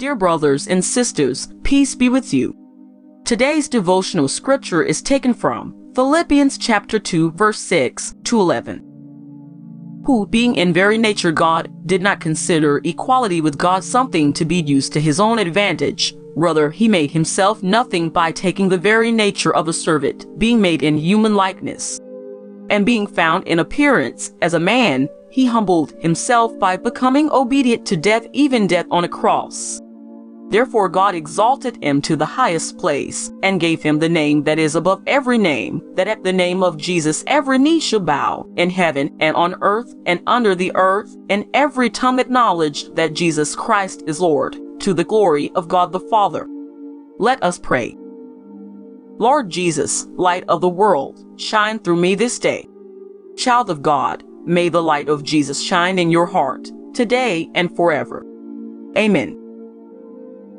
Dear brothers and sisters, peace be with you. Today's devotional scripture is taken from Philippians chapter 2 verse 6 to 11. Who, being in very nature God, did not consider equality with God something to be used to his own advantage. Rather, he made himself nothing by taking the very nature of a servant, being made in human likeness. And being found in appearance as a man, he humbled himself by becoming obedient to death, even death on a cross. Therefore God exalted him to the highest place, and gave him the name that is above every name, that at the name of Jesus every knee shall bow, in heaven and on earth and under the earth, and every tongue acknowledge that Jesus Christ is Lord, to the glory of God the Father. Let us pray. Lord Jesus, light of the world, shine through me this day. Child of God, may the light of Jesus shine in your heart, today and forever. Amen.